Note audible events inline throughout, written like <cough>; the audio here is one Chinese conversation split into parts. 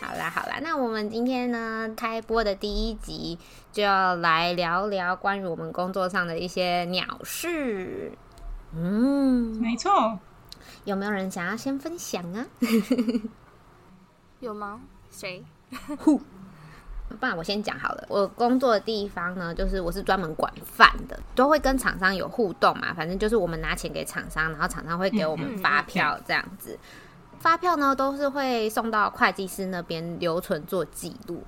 好啦好啦，那我们今天呢，开播的第一集就要来聊聊关于我们工作上的一些鸟事。嗯，没错。有没有人想要先分享啊？有吗？谁？呼，不然我先讲好了。我工作的地方呢，就是我是专门管饭的，都会跟厂商有互动嘛。反正就是我们拿钱给厂商，然后厂商会给我们发票这样子。发票呢，都是会送到会计师那边留存做记录。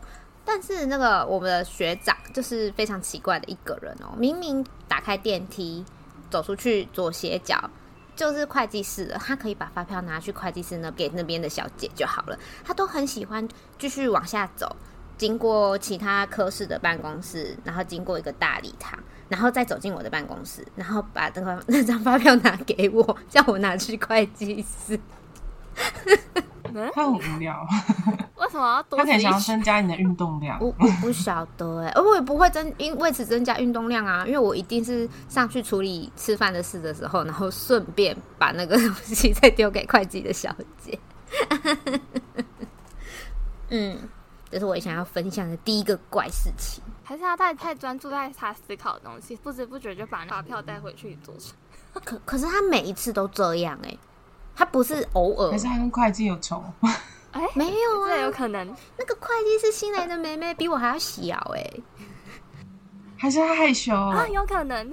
但是那个我们的学长就是非常奇怪的一个人哦，明明打开电梯走出去左斜角就是会计室的，他可以把发票拿去会计室那给那边的小姐就好了。他都很喜欢继续往下走，经过其他科室的办公室，然后经过一个大礼堂，然后再走进我的办公室，然后把那个 <laughs> 那张发票拿给我，叫我拿去会计室。他很无聊，为什么要多？他可能想要增加你的运动量。我我不晓得哎，我也不会增因为此增加运动量啊，因为我一定是上去处理吃饭的事的时候，然后顺便把那个东西再丢给会计的小姐。<laughs> 嗯，这是我想要分享的第一个怪事情。还是他太太专注在他思考的东西，不知不觉就把发票带回去桌上。<laughs> 可可是他每一次都这样哎。他不是偶尔，可是他跟会计有仇？<laughs> 哎、欸，没有啊，这有可能。那个会计是新来的妹妹，比我还要小哎、欸，还是他害羞啊？有可能。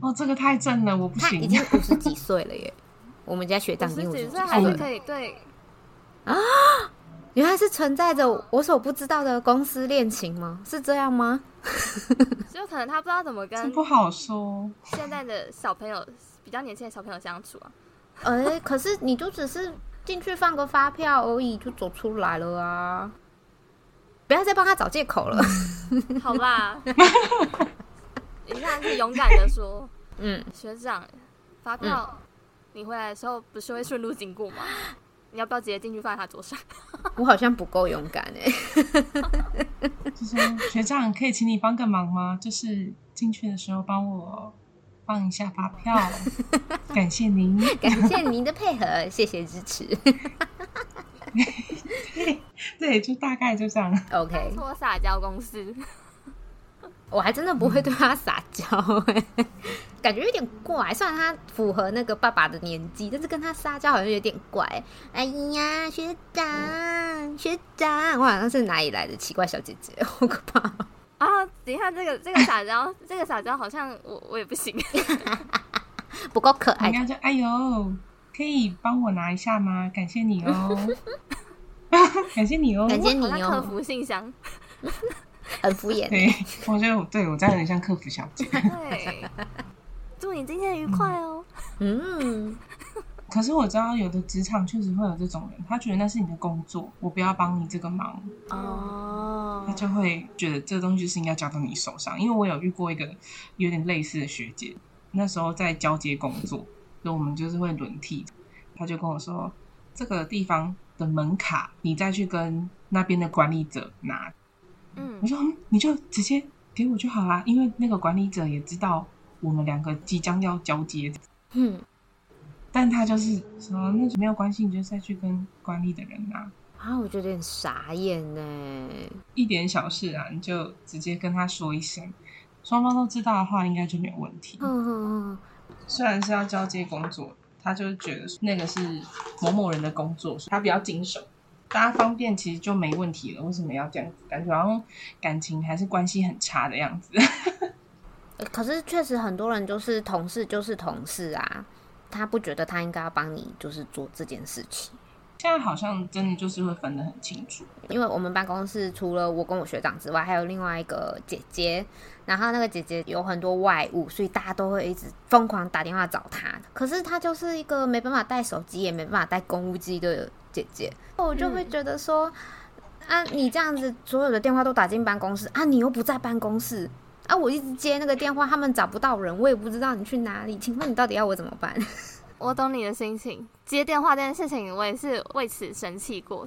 哦，这个太正了，我不行。已经五十几岁了耶，我们家学长已经五十几岁还是可以对啊？原来是存在着我所不知道的公司恋情吗？是这样吗？<laughs> 就可能他不知道怎么跟不好说。现在的小朋友比较年轻的小朋友相处啊。哎、欸，可是你就只是进去放个发票而已，就走出来了啊！不要再帮他找借口了，<laughs> 好吧？<laughs> 你看是勇敢的说，嗯，学长，发票、嗯、你回来的时候不是会顺路经过吗？你要不要直接进去放在他桌上？<laughs> 我好像不够勇敢哎、欸。就说学长，可以请你帮个忙吗？就是进去的时候帮我。放一下发票，<laughs> 感谢您，感谢您的配合，谢谢支持。<laughs> 对，就大概就这样。OK，托撒娇公司，我还真的不会对他撒娇，哎，感觉有点怪。虽然他符合那个爸爸的年纪，但是跟他撒娇好像有点怪。哎呀，学长，嗯、学长，我好像是哪里来的奇怪小姐姐，好可怕。啊！等一下，这个这个撒娇，这个撒娇好像我我也不行，<laughs> 不够可爱。人家就哎呦，可以帮我拿一下吗？感谢你哦，<laughs> 感谢你哦，感谢你哦。客服信箱很敷衍。对，我觉得我对我这样很像客服小姐。对，祝你今天愉快哦。嗯。可是我知道有的职场确实会有这种人，他觉得那是你的工作，我不要帮你这个忙哦，他就会觉得这个东西是应该交到你手上。因为我有遇过一个有点类似的学姐，那时候在交接工作，所以我们就是会轮替，他就跟我说这个地方的门卡，你再去跟那边的管理者拿。嗯，我说你就直接给我就好啦，因为那个管理者也知道我们两个即将要交接。嗯。但他就是说，那就没有关系，你就再去跟管理的人拿啊。我觉得有点傻眼呢，一点小事啊，你就直接跟他说一声，双方都知道的话，应该就没有问题。嗯嗯嗯。虽然是要交接工作，他就觉得那个是某某人的工作，他比较经手，大家方便其实就没问题了。为什么要这样子？感觉好像感情还是关系很差的样子。<laughs> 可是确实很多人就是同事，就是同事啊。他不觉得他应该要帮你，就是做这件事情。现在好像真的就是会分得很清楚，因为我们办公室除了我跟我学长之外，还有另外一个姐姐。然后那个姐姐有很多外务，所以大家都会一直疯狂打电话找她。可是她就是一个没办法带手机，也没办法带公务机的姐姐。我就会觉得说，嗯、啊，你这样子所有的电话都打进办公室啊，你又不在办公室。啊！我一直接那个电话，他们找不到人，我也不知道你去哪里。请问你到底要我怎么办？<laughs> 我懂你的心情，接电话这件事情，我也是为此生气过。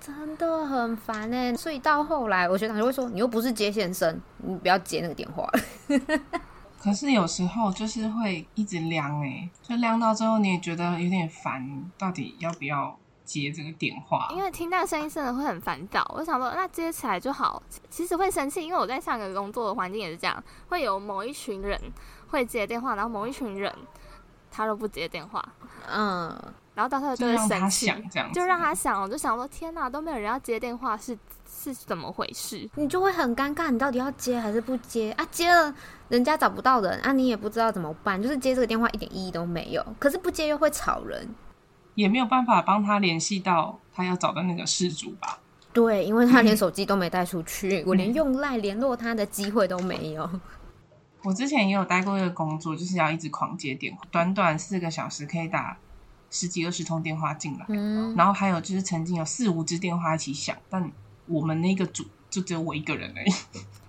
真的很烦哎。所以到后来，我学长就会说：“你又不是接线生，你不要接那个电话。<laughs> ”可是有时候就是会一直亮哎，就亮到最后你也觉得有点烦，到底要不要接这个电话？因为听到声音真的会很烦躁。我想说，那接起来就好。其实会生气，因为我在上个工作的环境也是这样，会有某一群人会接电话，然后某一群人他都不接电话。嗯，然后到时候就会生气，就让他想，我就想说，天哪，都没有人要接电话是。是怎么回事？你就会很尴尬，你到底要接还是不接啊？接了人家找不到人啊，你也不知道怎么办。就是接这个电话一点意义都没有，可是不接又会吵人，也没有办法帮他联系到他要找的那个事主吧？对，因为他连手机都没带出去，嗯、我连用赖联络他的机会都没有。我之前也有待过一个工作，就是要一直狂接电话，短短四个小时可以打十几二十通电话进来，嗯，然后还有就是曾经有四五支电话一起响，但。我们那个组就只有我一个人而已。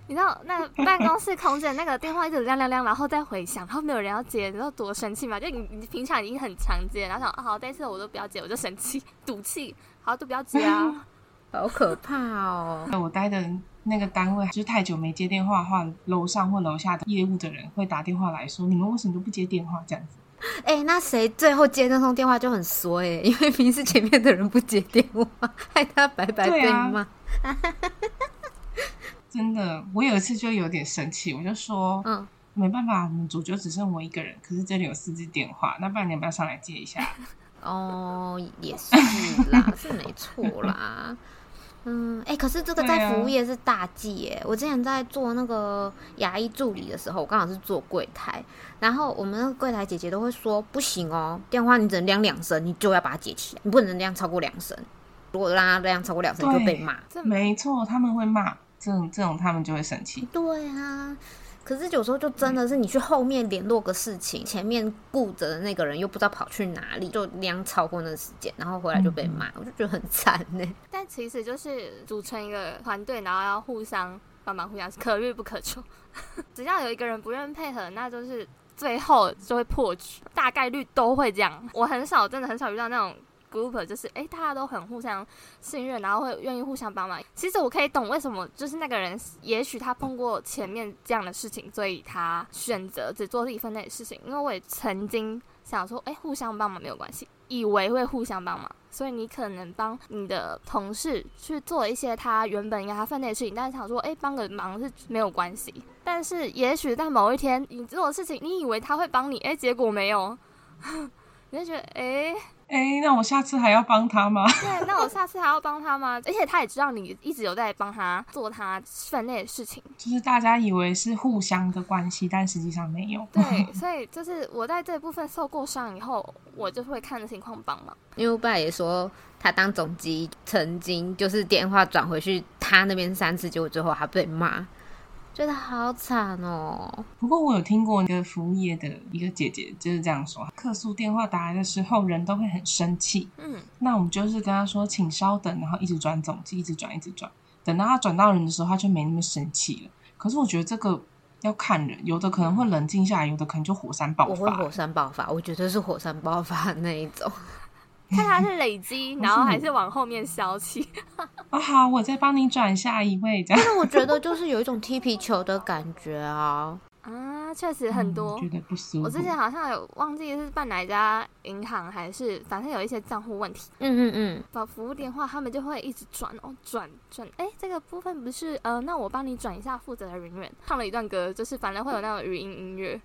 你知道那办公室空间那个电话一直亮亮亮，然后再回响，然后没有人要接，你知道多生气吗？就你你平常已经很常接，然后想啊好，这次我都不要接，我就生气赌气，好都不要接啊，<laughs> 好可怕哦！我待的那个单位就是太久没接电话的话，楼上或楼下的业务的人会打电话来说，你们为什么都不接电话这样子？哎、欸，那谁最后接那通电话就很衰哎，因为平时前面的人不接电话，<laughs> 害他白白被骂。真的，我有一次就有点生气，我就说，嗯，没办法，我们组就只剩我一个人，可是这里有四支电话，那不然你要不要上来接一下？<laughs> 哦，也是啦，是没错啦。嗯，哎、欸，可是这个在服务业是大忌耶。啊、我之前在做那个牙医助理的时候，我刚好是做柜台，然后我们那个柜台姐姐都会说，不行哦，电话你只能亮两声，你就要把它接起来，你不能亮超过两声。如果让它亮超过两声，就被骂。这没错，他们会骂，这种这种他们就会生气。对啊。可是有时候就真的是你去后面联络个事情，前面顾着的那个人又不知道跑去哪里，就量超过那个时间，然后回来就被骂，我就觉得很惨呢。<laughs> 但其实就是组成一个团队，然后要互相帮忙，互相可遇不可求。<laughs> 只要有一个人不愿配合，那就是最后就会破局，大概率都会这样。我很少，真的很少遇到那种。Group 就是哎，大家都很互相信任，然后会愿意互相帮忙。其实我可以懂为什么，就是那个人，也许他碰过前面这样的事情，所以他选择只做自己分内的事情。因为我也曾经想说，哎，互相帮忙没有关系，以为会互相帮忙，所以你可能帮你的同事去做一些他原本应该他分内的事情，但是想说，哎，帮个忙是没有关系。但是也许在某一天你做的事情，你以为他会帮你，哎，结果没有，<laughs> 你就觉得，哎。哎、欸，那我下次还要帮他吗？对，那我下次还要帮他吗？而且他也知道你一直有在帮他做他分内的事情，就是大家以为是互相的关系，但实际上没有。对，<laughs> 所以就是我在这部分受过伤以后，我就会看着情况帮忙。因为我爸也说，他当总机曾经就是电话转回去他那边三次，结果最后还被骂。觉得好惨哦！不过我有听过一个服务业的一个姐姐就是这样说：客诉电话打来的时候，人都会很生气。嗯，那我们就是跟他说，请稍等，然后一直转总机，一直转，一直转。等到他转到人的时候，他就没那么生气了。可是我觉得这个要看人，有的可能会冷静下来，有的可能就火山爆发。我会火山爆发，我觉得是火山爆发那一种。<laughs> 看他是累积，然后还是往后面消气。哦，好，我再帮你转下一位。这样，但是我觉得就是有一种踢皮球的感觉啊。<laughs> 啊，确实很多。嗯、觉得不舒服。我之前好像有忘记是办哪一家银行，还是反正有一些账户问题。嗯嗯嗯。找服务电话，他们就会一直转哦，转转。哎，这个部分不是呃，那我帮你转一下负责的人员。唱了一段歌，就是反正会有那种语音音乐。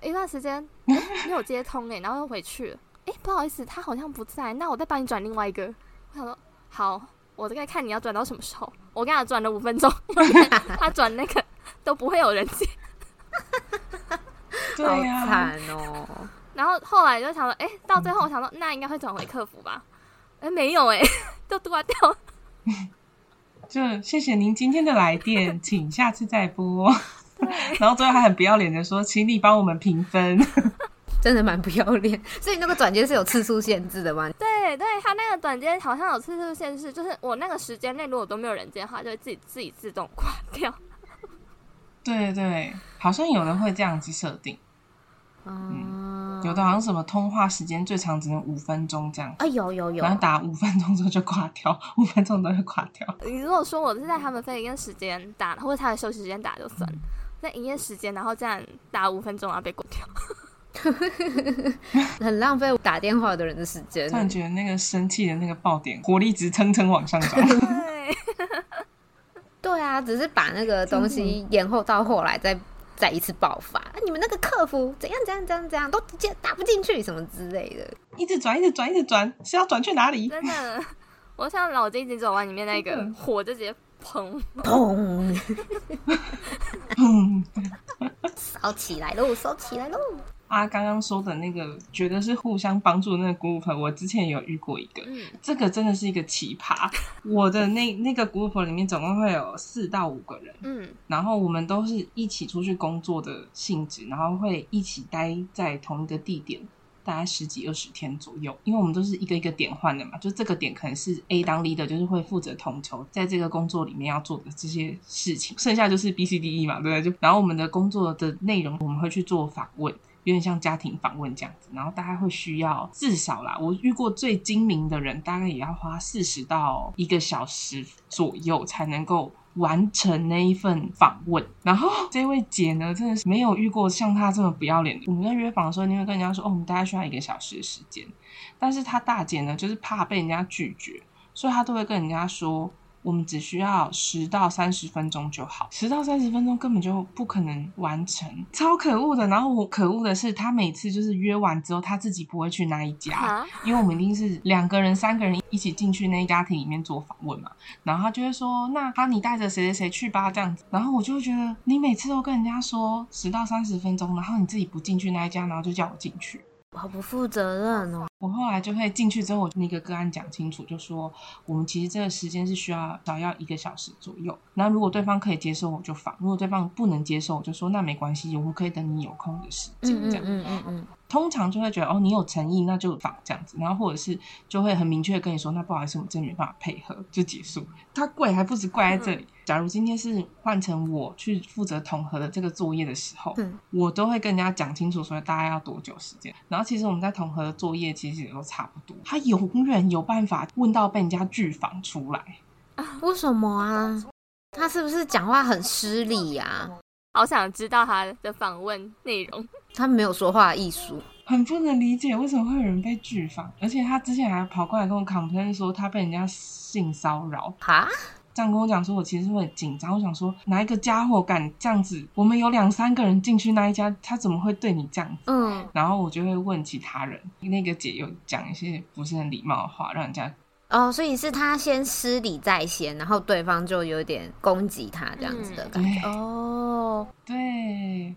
一段时间没有接通哎，然后又回去了。哎，不好意思，他好像不在，那我再帮你转另外一个。我想说，好，我再看你要转到什么时候。我跟他转了五分钟，<laughs> 他转那个都不会有人接，<laughs> 对呀、啊，惨哦。然后后来就想说，哎，到最后我想说，那应该会转回客服吧？哎，没有哎，<laughs> 都挂掉了。就谢谢您今天的来电，请下次再拨。然后最后还很不要脸的说，请你帮我们评分。真的蛮不要脸，所以那个转接是有次数限制的吗？对对，他那个转接好像有次数限制，就是我那个时间内如果都没有人接的话，就会自己自己自动挂掉。对对，好像有人会这样子设定。嗯。哦，有的好像什么通话时间最长只能五分钟这样。啊，有有有，然后打五分钟之后就挂掉，<laughs> 五分钟都会挂掉。你如果说我是在他们非营业时间打，或者他的休息时间打就算，了、在营业时间然后这样打五分钟然后被挂掉。<laughs> 很浪费打电话的人的时间。突然觉得那个生气的那个爆点，火力值蹭蹭往上涨。对，对啊，只是把那个东西延后到后来再再一次爆发。你们那个客服怎样怎样怎样怎样都直接打不进去什么之类的，一直转一直转一直转，是要转去哪里？真的，我像脑筋急转弯里面那个火就直接砰砰砰，<laughs> 烧起来喽，烧起来喽！啊，刚刚说的那个，觉得是互相帮助的那个 group，我之前有遇过一个，嗯、这个真的是一个奇葩。我的那那个 group 里面总共会有四到五个人，嗯，然后我们都是一起出去工作的性质，然后会一起待在同一个地点，大概十几二十天左右，因为我们都是一个一个点换的嘛，就这个点可能是 A 当 leader，就是会负责统筹在这个工作里面要做的这些事情，剩下就是 B、C、D、E 嘛，对不对？就然后我们的工作的内容，我们会去做访问。有点像家庭访问这样子，然后大概会需要至少啦，我遇过最精明的人，大概也要花四十到一个小时左右才能够完成那一份访问。然后这位姐呢，真的是没有遇过像她这么不要脸的。我们在约访的时候，你会跟人家说：“哦，我们大概需要一个小时的时间。”但是她大姐呢，就是怕被人家拒绝，所以她都会跟人家说。我们只需要十到三十分钟就好，十到三十分钟根本就不可能完成，超可恶的。然后我可恶的是，他每次就是约完之后，他自己不会去那一家，因为我们一定是两个人、三个人一起进去那一家庭里面做访问嘛。然后他就会说：“那他你带着谁谁谁去吧。”这样子。然后我就会觉得，你每次都跟人家说十到三十分钟，然后你自己不进去那一家，然后就叫我进去。好不负责任哦！我后来就会进去之后，我那个个案讲清楚，就说我们其实这个时间是需要少要一个小时左右。那如果对方可以接受，我就放；如果对方不能接受，我就说那没关系，我们可以等你有空的时间这样。嗯嗯嗯嗯。通常就会觉得哦，你有诚意，那就访这样子。然后或者是就会很明确的跟你说，那不好意思，我们真没办法配合，就结束。他跪还不止跪在这里。假如今天是换成我去负责统合的这个作业的时候，嗯、我都会跟人家讲清楚，所以大概要多久时间。然后其实我们在统合的作业其实也都差不多。他永远有办法问到被人家拒访出来啊？为什么啊？他是不是讲话很失礼呀、啊？好想知道他的访问内容。他没有说话艺术，很不能理解为什么会有人被拒访，而且他之前还跑过来跟我 complain 说他被人家性骚扰哈。这样跟我讲说，我其实会很紧张。我想说，哪一个家伙敢这样子？我们有两三个人进去那一家，他怎么会对你这样子？嗯，然后我就会问其他人。那个姐又讲一些不是很礼貌的话，让人家哦，所以是他先失礼在先，然后对方就有点攻击他这样子的感觉。嗯、哦，对，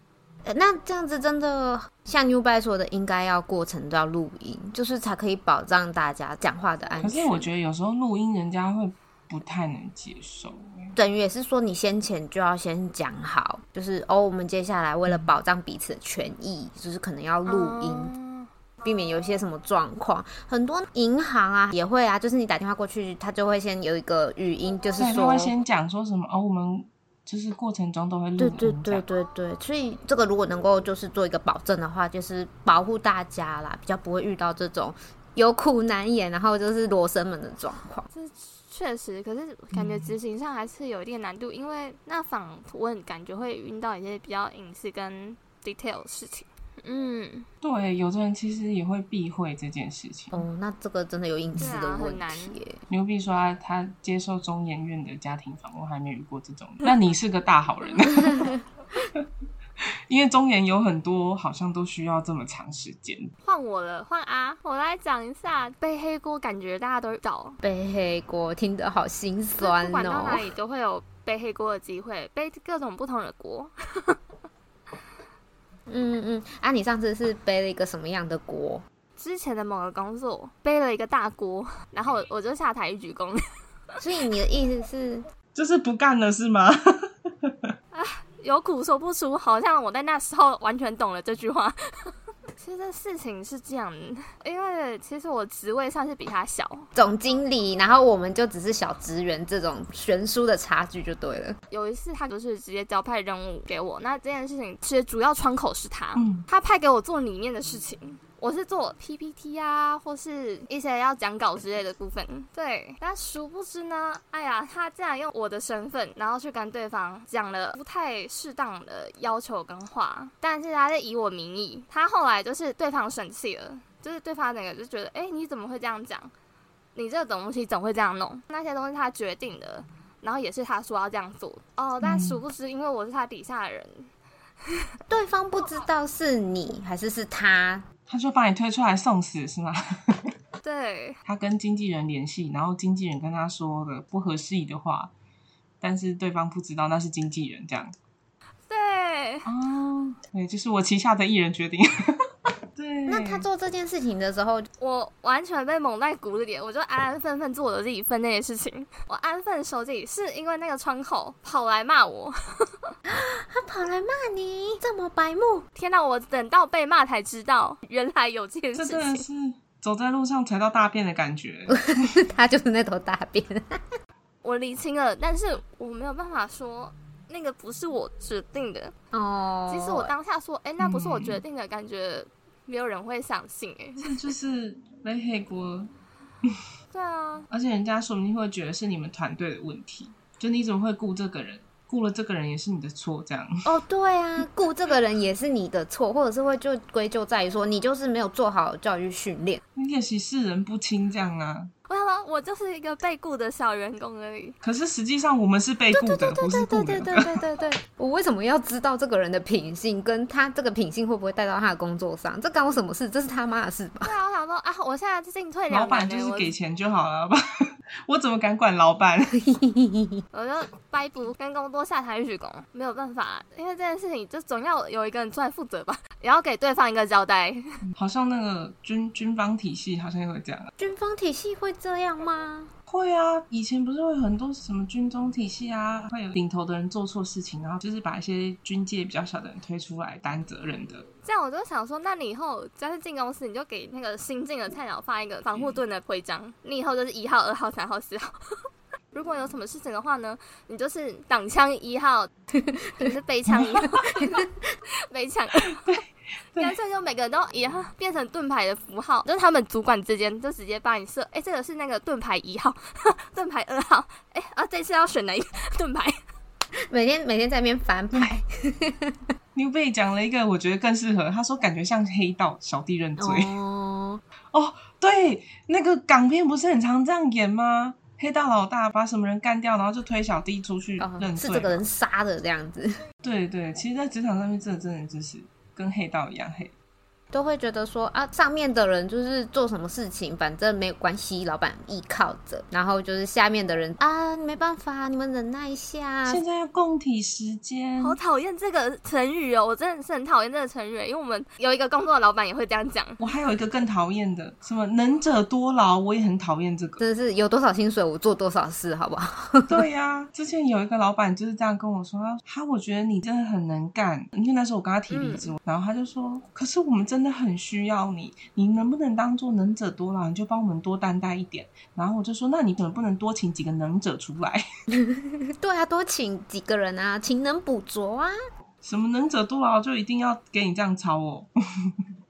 那这样子真的像 Newbie 说的，应该要过程都要录音，就是才可以保障大家讲话的安全。可是我觉得有时候录音，人家会。不太能接受，等于也是说你先前就要先讲好，就是哦，我们接下来为了保障彼此的权益，就是可能要录音，嗯、避免有一些什么状况。很多银行啊也会啊，就是你打电话过去，他就会先有一个语音，就是说会先讲说什么哦，我们就是过程中都会录。对对对对对，所以这个如果能够就是做一个保证的话，就是保护大家啦，比较不会遇到这种有苦难言，然后就是罗生门的状况。这确实，可是感觉执行上还是有一定难度，嗯、因为那访问感觉会遇到一些比较隐私跟 detail 的事情。嗯，对，有的人其实也会避讳这件事情。哦，那这个真的有隐私的问题。牛逼说他，他接受中研院的家庭访问，还没遇过这种。那你是个大好人。<laughs> 因为中研有很多，好像都需要这么长时间。换我了，换啊！我来讲一下背黑锅，感觉大家都找背黑锅，听得好心酸哦。不管到哪里都会有背黑锅的机会，背各种不同的锅。嗯嗯，啊，你上次是背了一个什么样的锅？之前的某个工作背了一个大锅，然后我我就下台一鞠躬。<laughs> 所以你的意思是，就是不干了是吗？<laughs> 啊有苦说不出，好像我在那时候完全懂了这句话。其其实事情是这样，<laughs> 因为其实我职位上是比他小，总经理，然后我们就只是小职员，这种悬殊的差距就对了。有一次他就是直接交派任务给我，那这件事情其实主要窗口是他，嗯、他派给我做里面的事情。我是做 PPT 啊，或是一些要讲稿之类的部分。对，但殊不知呢，哎呀，他竟然用我的身份，然后去跟对方讲了不太适当的要求跟话。但是他是以我名义，他后来就是对方生气了，就是对方那个就觉得，哎，你怎么会这样讲？你这个东西怎么会这样弄？那些东西他决定的，然后也是他说要这样做哦。但殊不知，因为我是他底下的人，<laughs> 对方不知道是你还是是他。他就把你推出来送死是吗？<laughs> 对。他跟经纪人联系，然后经纪人跟他说的不合适宜的话，但是对方不知道那是经纪人这样。对。哦，对，就是我旗下的艺人决定。对。那他做这件事情的时候，我完全被蒙在鼓里，我就安安分分做我自己分内的事情。我安分守己，是因为那个窗口跑来骂我。<laughs> 他跑来骂你，这么白目！天哪，我等到被骂才知道，原来有这件事情。这真的是走在路上踩到大便的感觉。<laughs> 他就是那头大便。<laughs> 我理清了，但是我没有办法说那个不是我决定的哦。其实我当下说，哎、欸，那不是我决定的，嗯、感觉没有人会相信、欸。哎，<laughs> 这就是背黑锅。对啊，而且人家说不定会觉得是你们团队的问题，就你怎么会雇这个人？雇了这个人也是你的错，这样哦，对啊，雇这个人也是你的错，或者是会就归咎在于说你就是没有做好教育训练，你也是视人不清这样啊。我就是一个被雇的小员工而已。可是实际上我们是被雇的。对对对对对对对对，<laughs> 我为什么要知道这个人的品性跟他这个品性会不会带到他的工作上？这干我什么事？这是他妈的事吧。对啊，我想说啊，我现在进退两。老板就是给钱就好了吧。<laughs> 我怎么敢管老板？<laughs> 我就拜不，跟工多下台去工，没有办法，因为这件事情就总要有一个人出来负责吧，也要给对方一个交代。好像那个军军方体系好像也会这样。军方体系会这样。吗？会啊，以前不是会很多什么军中体系啊，会有领头的人做错事情，然后就是把一些军界比较小的人推出来担责任的。这样我就想说，那你以后只要是进公司，你就给那个新进的菜鸟发一个防护盾的徽章，嗯、你以后就是一号、二号、三号、四号。<laughs> 如果有什么事情的话呢，你就是挡枪一号，<laughs> 你是背枪一号，<laughs> 背枪。<laughs> 干脆就每个人都也变成盾牌的符号，就是他们主管之间就直接帮你设，哎、欸，这个是那个盾牌一号，<laughs> 盾牌二号，哎、欸，啊，这次要选哪一个 <laughs> 盾牌？每天每天在那边翻牌。牛贝讲了一个，我觉得更适合。他说感觉像黑道小弟认罪。哦哦，对，那个港片不是很常这样演吗？黑道老大把什么人干掉，然后就推小弟出去认罪，哦、是这个人杀的这样子。对对，其实，在职场上面，真的真的就是。跟黑道一样黑。都会觉得说啊，上面的人就是做什么事情，反正没有关系，老板依靠着，然后就是下面的人啊，没办法，你们忍耐一下。现在要共体时间，好讨厌这个成语哦，我真的是很讨厌这个成语，因为我们有一个工作的老板也会这样讲。我还有一个更讨厌的，什么能者多劳，我也很讨厌这个。真的是有多少薪水，我做多少事，好不好？对呀、啊，之前有一个老板就是这样跟我说，他我觉得你真的很能干，因为那时候我跟他提离职，嗯、然后他就说，可是我们真的很需要。你，你能不能当做能者多劳？你就帮我们多担待一点。然后我就说，那你可能不能多请几个能者出来？<laughs> 对啊，多请几个人啊，勤能补拙啊。什么能者多劳就一定要给你这样抄哦？<laughs>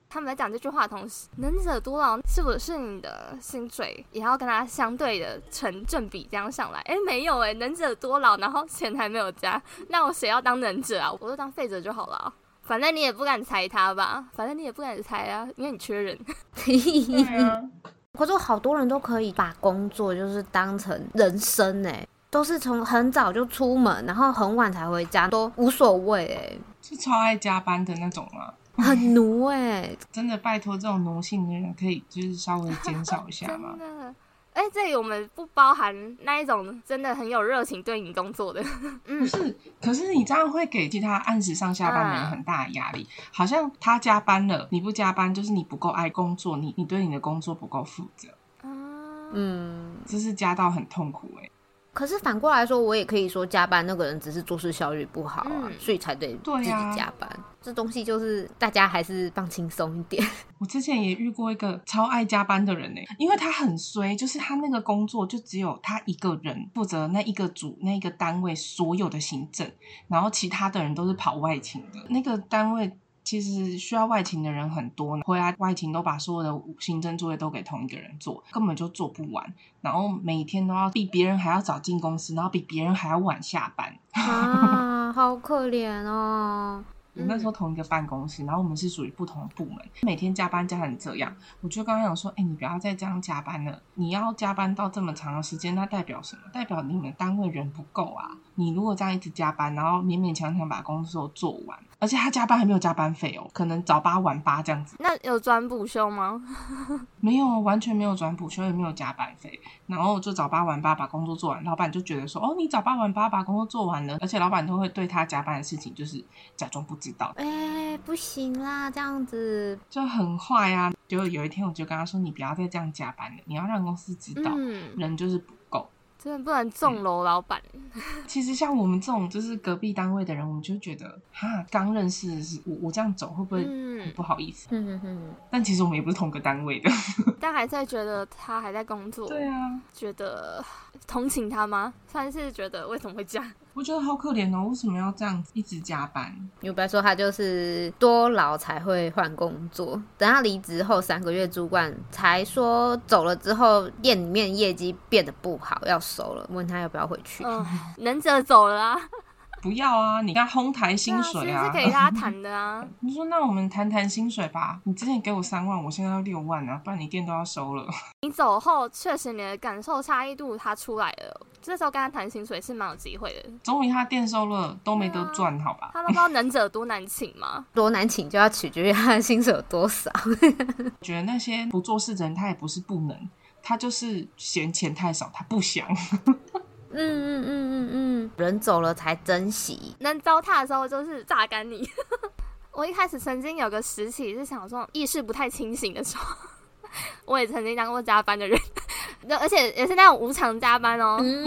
他们在讲这句话的同时，能者多劳是不是你的薪水也要跟他相对的成正比这样上来？哎，没有哎，能者多劳，然后钱还没有加，那我谁要当能者啊？我就当废者就好了。反正你也不敢裁他吧？反正你也不敢裁啊，因为你缺人。啊、<laughs> 可是好多人都可以把工作就是当成人生哎，都是从很早就出门，然后很晚才回家，都无所谓哎。是超爱加班的那种吗？很奴哎，<laughs> 真的拜托这种奴性的人可以就是稍微减少一下吗？<laughs> 真的。哎，这里我们不包含那一种真的很有热情对你工作的，<laughs> 嗯，不是。可是你这样会给其他按时上下班的人很大的压力，嗯、好像他加班了，你不加班就是你不够爱工作，你你对你的工作不够负责，嗯，这是加到很痛苦哎、欸。可是反过来说，我也可以说加班那个人只是做事效率不好啊，嗯、所以才得自己加班。啊、这东西就是大家还是放轻松一点。<laughs> 我之前也遇过一个超爱加班的人呢，因为他很衰，就是他那个工作就只有他一个人负责那一个组那一个单位所有的行政，然后其他的人都是跑外勤的。那个单位。其实需要外勤的人很多，回来外勤都把所有的行政作业都给同一个人做，根本就做不完。然后每天都要比别人还要早进公司，然后比别人还要晚下班。<laughs> 啊，好可怜哦！我那时候同一个办公室，然后我们是属于不同的部门，每天加班加成这样，我就刚刚想说，哎，你不要再这样加班了。你要加班到这么长的时间，那代表什么？代表你们单位人不够啊！你如果这样一直加班，然后勉勉强强把工作做完。而且他加班还没有加班费哦，可能早八晚八这样子。那有转补休吗？<laughs> 没有，完全没有转补休，也没有加班费。然后就早八晚八把工作做完，老板就觉得说：“哦，你早八晚八把工作做完了。”而且老板都会对他加班的事情就是假装不知道。哎、欸，不行啦，这样子就很坏呀、啊。就有一天我就跟他说：“你不要再这样加班了，你要让公司知道，嗯、人就是不够。”真的不能纵楼老板。<laughs> 其实像我们这种就是隔壁单位的人，我们就觉得哈，刚认识的是我，我这样走会不会很不好意思？嗯嗯嗯。但其实我们也不是同个单位的。<laughs> 但还在觉得他还在工作。对啊。觉得同情他吗？算是觉得为什么会这样？我觉得好可怜哦，为什么要这样子一直加班？有不要说他就是多劳才会换工作，等他离职后三个月，主管才说走了之后店里面业绩变得不好，要收了，问他要不要回去。嗯，<laughs> <laughs> 能者走了啊。不要啊！你跟他哄抬薪水啊！是给他谈的啊！<laughs> 你说那我们谈谈薪水吧。你之前给我三万，我现在要六万啊，不然你店都要收了。<laughs> 你走后，确实你的感受差异度他出来了。这时候跟他谈薪水是蛮有机会的。终于他店收了，都没得赚，啊、好吧？他都不知道能者多难请吗？<laughs> 多难请就要取决于他的薪水有多少。觉得那些不做事的人，他也不是不能，他就是嫌钱太少，他不想。嗯嗯嗯嗯嗯，人走了才珍惜，能糟蹋的时候就是榨干你。<laughs> 我一开始曾经有个时期是想说意识不太清醒的时候，<laughs> 我也曾经当过加班的人。而且也是那种无偿加班哦，嗯、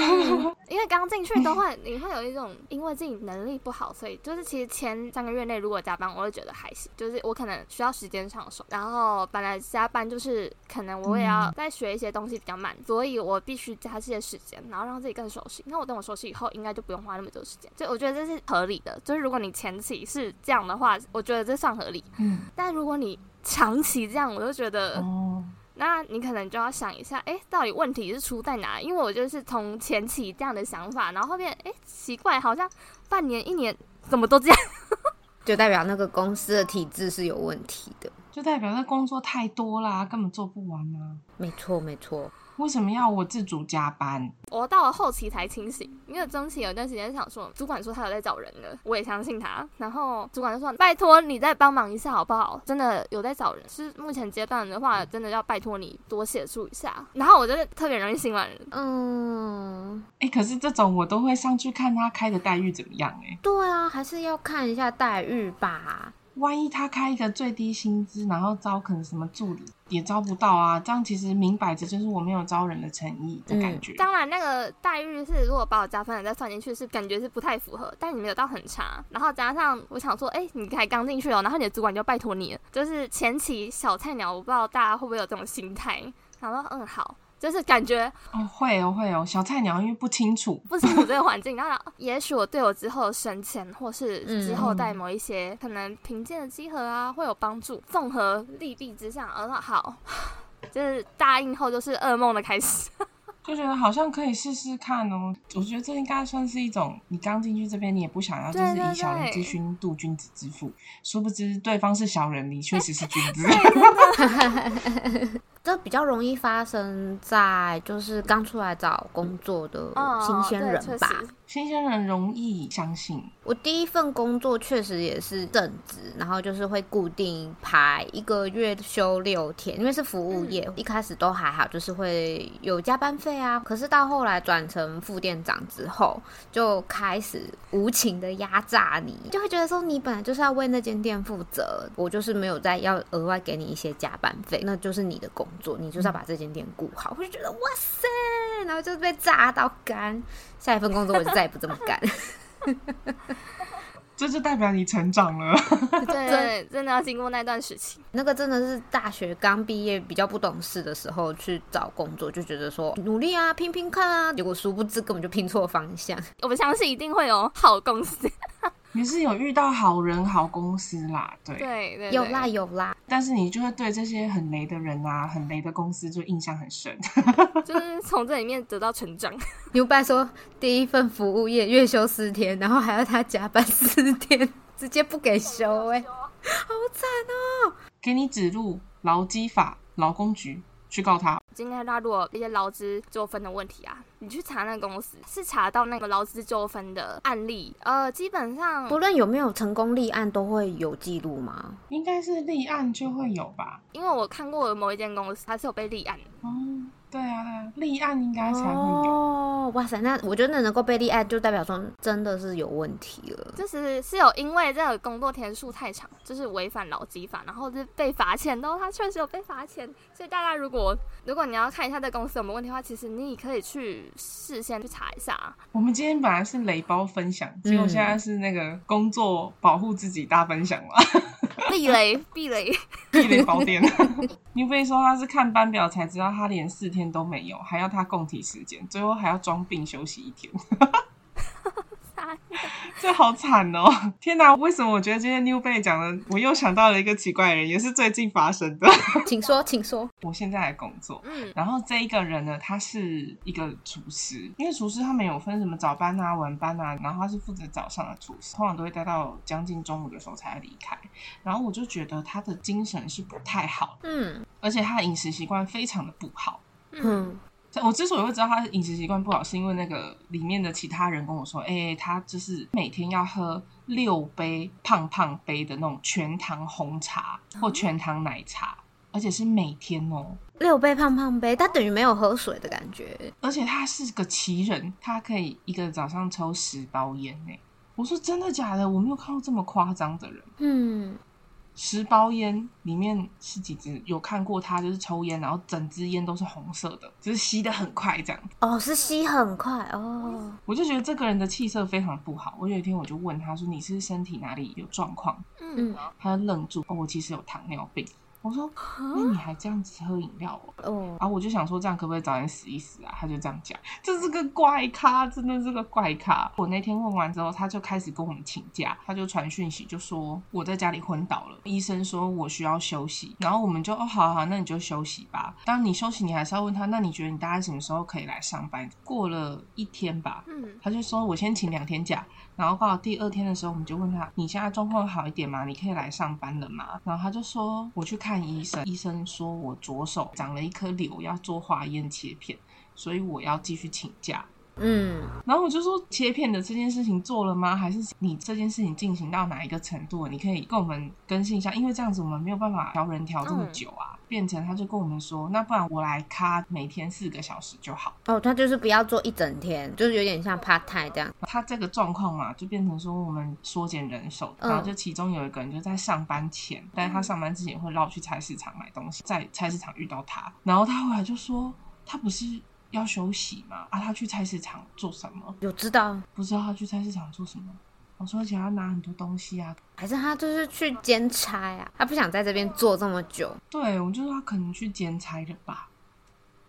<laughs> 因为刚进去都会，你会有一种因为自己能力不好，所以就是其实前三个月内如果加班，我会觉得还行，就是我可能需要时间上手。然后本来加班就是可能我也要再学一些东西比较慢，所以我必须加这些时间，然后让自己更熟悉。那我等我熟悉以后，应该就不用花那么多时间。就我觉得这是合理的，就是如果你前期是这样的话，我觉得这算合理。嗯，但如果你长期这样，我就觉得。哦那你可能就要想一下，哎、欸，到底问题是出在哪？因为我就是从前期这样的想法，然后后面，哎、欸，奇怪，好像半年、一年怎么都这样，<laughs> 就代表那个公司的体制是有问题的，就代表那工作太多啦，根本做不完啊。没错，没错。为什么要我自主加班？我到了后期才清醒，因为中期有一段时间想说，主管说他有在找人了，我也相信他。然后主管就说：“拜托你再帮忙一下好不好？真的有在找人，是目前阶段的话，真的要拜托你多协助一下。”然后我就特别容易心软。嗯，哎、欸，可是这种我都会上去看他开的待遇怎么样、欸？哎，对啊，还是要看一下待遇吧。万一他开一个最低薪资，然后招可能什么助理也招不到啊，这样其实明摆着就是我没有招人的诚意的感觉。嗯、当然，那个待遇是如果把我加分了再算进去，是感觉是不太符合。但你没有到很差，然后加上我想说，哎、欸，你才刚进去哦，然后你的主管就拜托你了，就是前期小菜鸟，我不知道大家会不会有这种心态，想说嗯好。就是感觉哦，会哦，会哦，小菜鸟因为不清楚，不清楚这个环境，然后也许我对我之后升迁，或是之后带某一些可能评鉴的稽核啊，会有帮助。综合利弊之下，而好，就是答应后就是噩梦的开始，<laughs> 就觉得好像可以试试看哦。我觉得这应该算是一种，你刚进去这边，你也不想要，就是以小人之心度君子之腹，殊不知对方是小人，你确实是君子。<laughs> <laughs> 这比较容易发生在就是刚出来找工作的新鲜人吧。哦新鲜人容易相信。我第一份工作确实也是正职，然后就是会固定排一个月休六天，因为是服务业，一开始都还好，就是会有加班费啊。可是到后来转成副店长之后，就开始无情的压榨你，就会觉得说你本来就是要为那间店负责，我就是没有再要额外给你一些加班费，那就是你的工作，你就是要把这间店顾好。我就觉得哇塞，然后就被炸到干。下一份工作我就再也不这么干。<laughs> 这就代表你成长了。<laughs> 对，对，真的要经过那段时期。那个真的是大学刚毕业比较不懂事的时候去找工作，就觉得说努力啊，拼拼看啊，结果殊不知根本就拼错方向。我们相信一定会有好公司。你是有遇到好人好公司啦，对，对，对，对，有啦有啦，但是你就会对这些很雷的人啊，很雷的公司就印象很深，<laughs> 就是从这里面得到成长。<laughs> 牛掰说第一份服务业月休四天，然后还要他加班四天，直接不给休哎、欸，好惨哦、喔！给你指路劳基法劳工局。去告他。今天他如果一些劳资纠纷的问题啊，你去查那个公司，是查到那个劳资纠纷的案例。呃，基本上不论有没有成功立案，都会有记录吗？应该是立案就会有吧。因为我看过某一间公司，它是有被立案的。嗯对啊，立案应该才会有。哦，哇塞，那我觉得能够被立案，就代表说真的是有问题了。就是是有因为这个工作天数太长，就是违反劳基法，然后是被罚钱。然后他确实有被罚钱，所以大家如果如果你要看一下这公司有没有问题的话，其实你也可以去事先去查一下。我们今天本来是雷包分享，结果现在是那个工作保护自己大分享嘛。避雷，避雷，避雷宝典。<laughs> 你不说他是看班表才知道他连四天都没有，还要他供体时间，最后还要装病休息一天。<laughs> 这好惨哦！天哪，为什么我觉得今天 New 贝讲的，我又想到了一个奇怪的人，也是最近发生的。请说，请说。我现在来工作，嗯，然后这一个人呢，他是一个厨师，因为厨师他没有分什么早班啊、晚班啊，然后他是负责早上的厨师，通常都会待到将近中午的时候才离开。然后我就觉得他的精神是不太好，嗯，而且他的饮食习惯非常的不好，嗯。我之所以会知道他饮食习惯不好，是因为那个里面的其他人跟我说，哎、欸，他就是每天要喝六杯胖胖杯的那种全糖红茶或全糖奶茶，而且是每天哦、喔，六杯胖胖杯，他等于没有喝水的感觉。而且他是个奇人，他可以一个早上抽十包烟呢。我说真的假的？我没有看到这么夸张的人。嗯。十包烟里面是几支？有看过他就是抽烟，然后整支烟都是红色的，就是吸的很快这样。哦，是吸很快哦。我就觉得这个人的气色非常不好。我有一天我就问他说：“你是身体哪里有状况？”嗯，他就愣住。哦，我其实有糖尿病。我说，那你还这样子喝饮料哦？哦，然后我就想说，这样可不可以早点死一死啊？他就这样讲，这是个怪咖，真的是个怪咖。我那天问完之后，他就开始跟我们请假，他就传讯息就说我在家里昏倒了，医生说我需要休息。然后我们就哦，好好，那你就休息吧。当你休息，你还是要问他，那你觉得你大概什么时候可以来上班？过了一天吧，嗯，他就说我先请两天假。然后到了第二天的时候，我们就问他：“你现在状况好一点吗？你可以来上班了吗？”然后他就说：“我去看医生，医生说我左手长了一颗瘤，要做化验切片，所以我要继续请假。”嗯，然后我就说，切片的这件事情做了吗？还是你这件事情进行到哪一个程度？你可以跟我们更新一下，因为这样子我们没有办法调人调这么久啊。嗯、变成他就跟我们说，那不然我来卡每天四个小时就好。哦，他就是不要做一整天，就是有点像 part time 这样。他这个状况嘛，就变成说我们缩减人手，然后就其中有一个人就在上班前，嗯、但是他上班之前会绕去菜市场买东西，在菜市场遇到他，然后他后来就说，他不是。要休息嘛？啊，他去菜市场做什么？有知道？不知道他去菜市场做什么？我说，而且要拿很多东西啊，还是他就是去兼差啊？他不想在这边做这么久。对，我就说他可能去兼差的吧。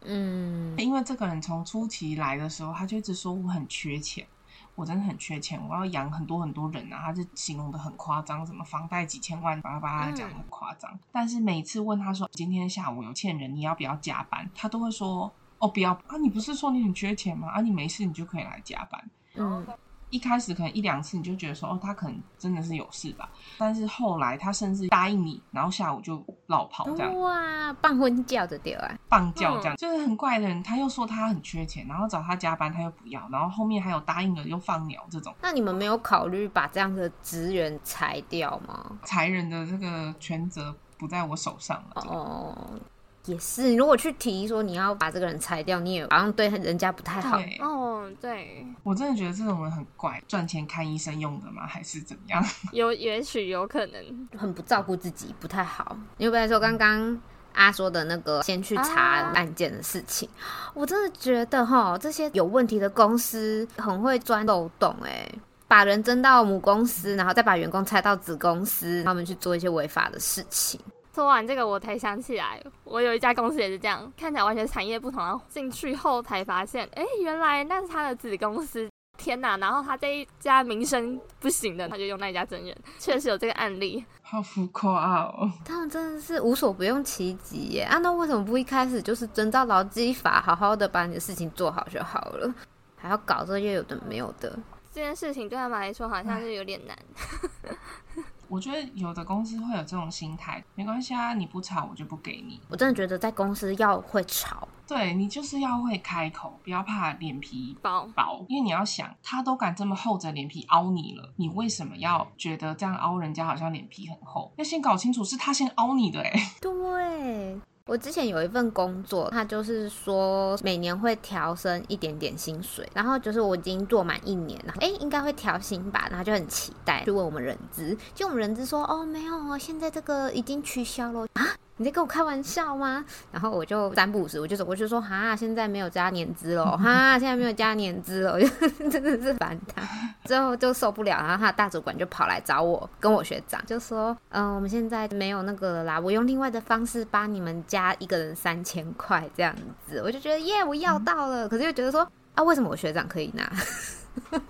嗯，因为这个人从初期来的时候，他就一直说我很缺钱，我真的很缺钱，我要养很多很多人啊。他就形容的很夸张，什么房贷几千万，巴拉巴拉讲得很夸张。嗯、但是每次问他说今天下午有欠人，你要不要加班？他都会说。哦，不要啊！你不是说你很缺钱吗？啊，你没事，你就可以来加班。嗯，一开始可能一两次你就觉得说，哦，他可能真的是有事吧。但是后来他甚至答应你，然后下午就落跑这样。哇，半婚叫的对啊，办教这样，嗯、就是很怪的人。他又说他很缺钱，然后找他加班他又不要，然后后面还有答应了又放鸟这种。那你们没有考虑把这样的职员裁掉吗？裁人的这个权责不在我手上了。哦。也是，如果去提说你要把这个人裁掉，你也好像对人家不太好。哦，对，我真的觉得这种人很怪，赚钱看医生用的吗？还是怎样？<laughs> <laughs> 有，也许有可能很不照顾自己，不太好。因为本来说刚刚阿说的那个先去查案件的事情，啊、我真的觉得哈，这些有问题的公司很会钻漏洞，哎，把人争到母公司，然后再把员工拆到子公司，他们去做一些违法的事情。说完这个，我才想起来，我有一家公司也是这样，看起来完全产业不同，然后进去后才发现，哎，原来那是他的子公司。天哪！然后他这一家名声不行的，他就用那一家真人，确实有这个案例。好浮夸哦！他们真的是无所不用其极耶！啊，那为什么不一开始就是遵照劳基法，好好的把你的事情做好就好了，还要搞这些有的没有的？这件事情对他们来说好像是有点难。<laughs> 我觉得有的公司会有这种心态，没关系啊，你不吵我就不给你。我真的觉得在公司要会吵，对，你就是要会开口，不要怕脸皮薄薄，因为你要想，他都敢这么厚着脸皮凹你了，你为什么要觉得这样凹人家好像脸皮很厚？要先搞清楚是他先凹你的哎、欸。<laughs> 对。我之前有一份工作，他就是说每年会调升一点点薪水，然后就是我已经做满一年了，哎，应该会调薪吧，然后就很期待，就问我们人资，就我们人资说，哦，没有哦，现在这个已经取消了。啊。你在跟我开玩笑吗？然后我就三不五时，我就走过去说：“哈，现在没有加年资了，<laughs> 哈，现在没有加年资了。”我就真的是烦他，最后就受不了，然后他的大主管就跑来找我，跟我学长就说：“嗯、呃，我们现在没有那个了啦，我用另外的方式帮你们加一个人三千块这样子。”我就觉得耶，我要到了，可是又觉得说啊，为什么我学长可以拿？<laughs>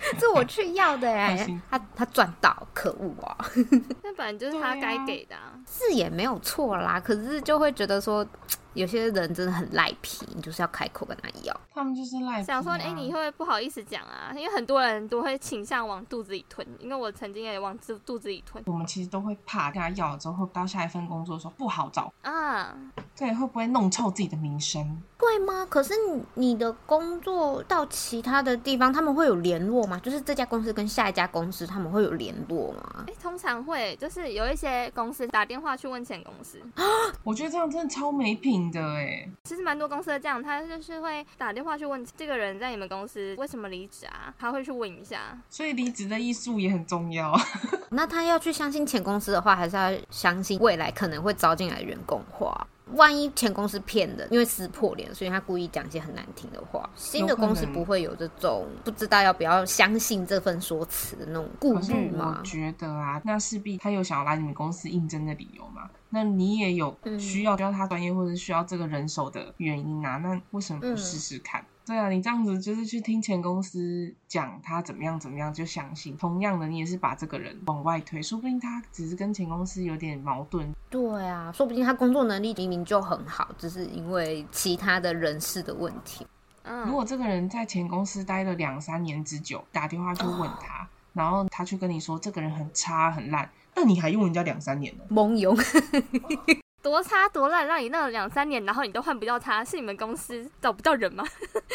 <laughs> 是我去要的哎、欸，他他赚到，可恶啊！<laughs> 那反正就是他该给的、啊，是也没有错啦。可是就会觉得说。有些人真的很赖皮，你就是要开口跟他要。他们就是赖皮、啊。想说，哎、欸，你会不会不好意思讲啊？因为很多人都会倾向往肚子里吞，因为我曾经也往肚肚子里吞。我们其实都会怕跟他要了之后，到下一份工作的时候不好找啊。对，会不会弄臭自己的名声？会吗？可是你的工作到其他的地方，他们会有联络吗？就是这家公司跟下一家公司，他们会有联络吗？哎、欸，通常会，就是有一些公司打电话去问前公司。<gasps> 我觉得这样真的超没品的哎。其实蛮多公司的这样，他就是会打电话去问这个人在你们公司为什么离职啊，他会去问一下。所以离职的艺术也很重要。<laughs> 那他要去相信前公司的话，还是要相信未来可能会招进来的员工话？万一前公司骗的，因为撕破脸，所以他故意讲一些很难听的话。新的公司不会有这种不知道要不要相信这份说辞的那种顾虑吗？我觉得啊，那势必他有想要来你们公司应征的理由嘛。那你也有需要需要他专业或者需要这个人手的原因啊？那为什么不试试看？嗯对啊，你这样子就是去听前公司讲他怎么样怎么样就相信。同样的，你也是把这个人往外推，说不定他只是跟前公司有点矛盾。对啊，说不定他工作能力明明就很好，只是因为其他的人事的问题。嗯，如果这个人在前公司待了两三年之久，打电话去问他，哦、然后他去跟你说这个人很差很烂，那你还用人家两三年呢？<laughs> 蒙用。<laughs> 多差多烂，让你弄了两三年，然后你都换不掉他，是你们公司找不到人吗？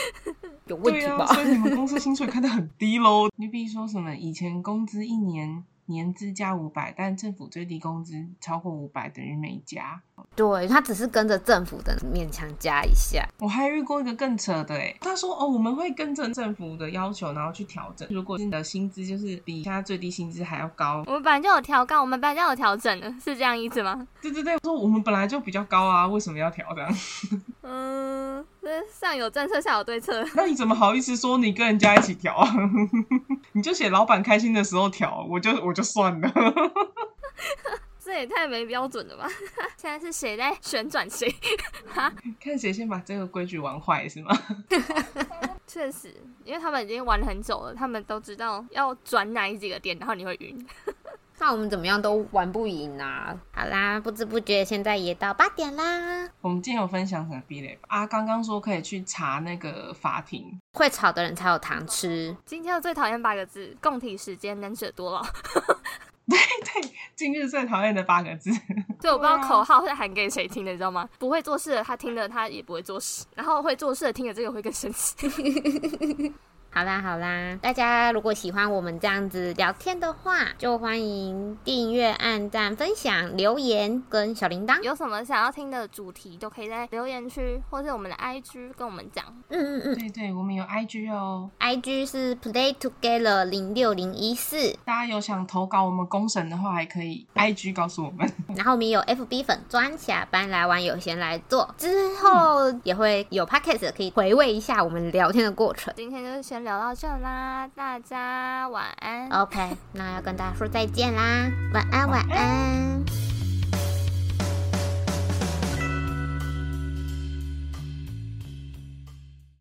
<laughs> 有问题吧？对啊，所以你们公司薪水开得很低喽。<laughs> 你比如说什么，以前工资一年。年资加五百，但政府最低工资超过五百，等于没加。对，他只是跟着政府的勉强加一下。我还遇过一个更扯的，哎，他说哦，我们会跟着政府的要求，然后去调整。如果你的薪资就是比现在最低薪资还要高，我们本来就有调高，我们本来就有调整的，是这样意思吗？对对对，说我们本来就比较高啊，为什么要调整？<laughs> 嗯，上有政策，下有对策。那你怎么好意思说你跟人家一起调啊？<laughs> 你就写老板开心的时候调，我就我。就算了，<laughs> 这也太没标准了吧？<laughs> 现在是谁在旋转谁？哈，看谁先把这个规矩玩坏是吗？确实，因为他们已经玩了很久了，他们都知道要转哪几个点，然后你会晕。那我们怎么样都玩不赢啊！好啦，不知不觉现在也到八点啦。我们今天有分享什么避雷啊？刚刚说可以去查那个法庭，会吵的人才有糖吃。今天的最讨厌八个字：共体时间，能者多劳。<laughs> 对对，今日最讨厌的八个字。<laughs> 对，我不知道口号是喊给谁听的，你知道吗？不会做事的他听了他也不会做事，然后会做事的听了这个会更生气。<laughs> 好啦好啦，大家如果喜欢我们这样子聊天的话，就欢迎订阅、按赞、分享、留言跟小铃铛。有什么想要听的主题，都可以在留言区或是我们的 IG 跟我们讲。嗯嗯嗯，对对，我们有 IG 哦，IG 是 Play Together 零六零一四。大家有想投稿我们公审的话，还可以 IG 告诉我们。<laughs> 然后我们有 FB 粉专，下班来玩有闲来做，之后也会有 Podcast 可以回味一下我们聊天的过程。今天就是先聊到这啦，大家晚安。OK，那要跟大家说再见啦，晚安，晚安。晚安。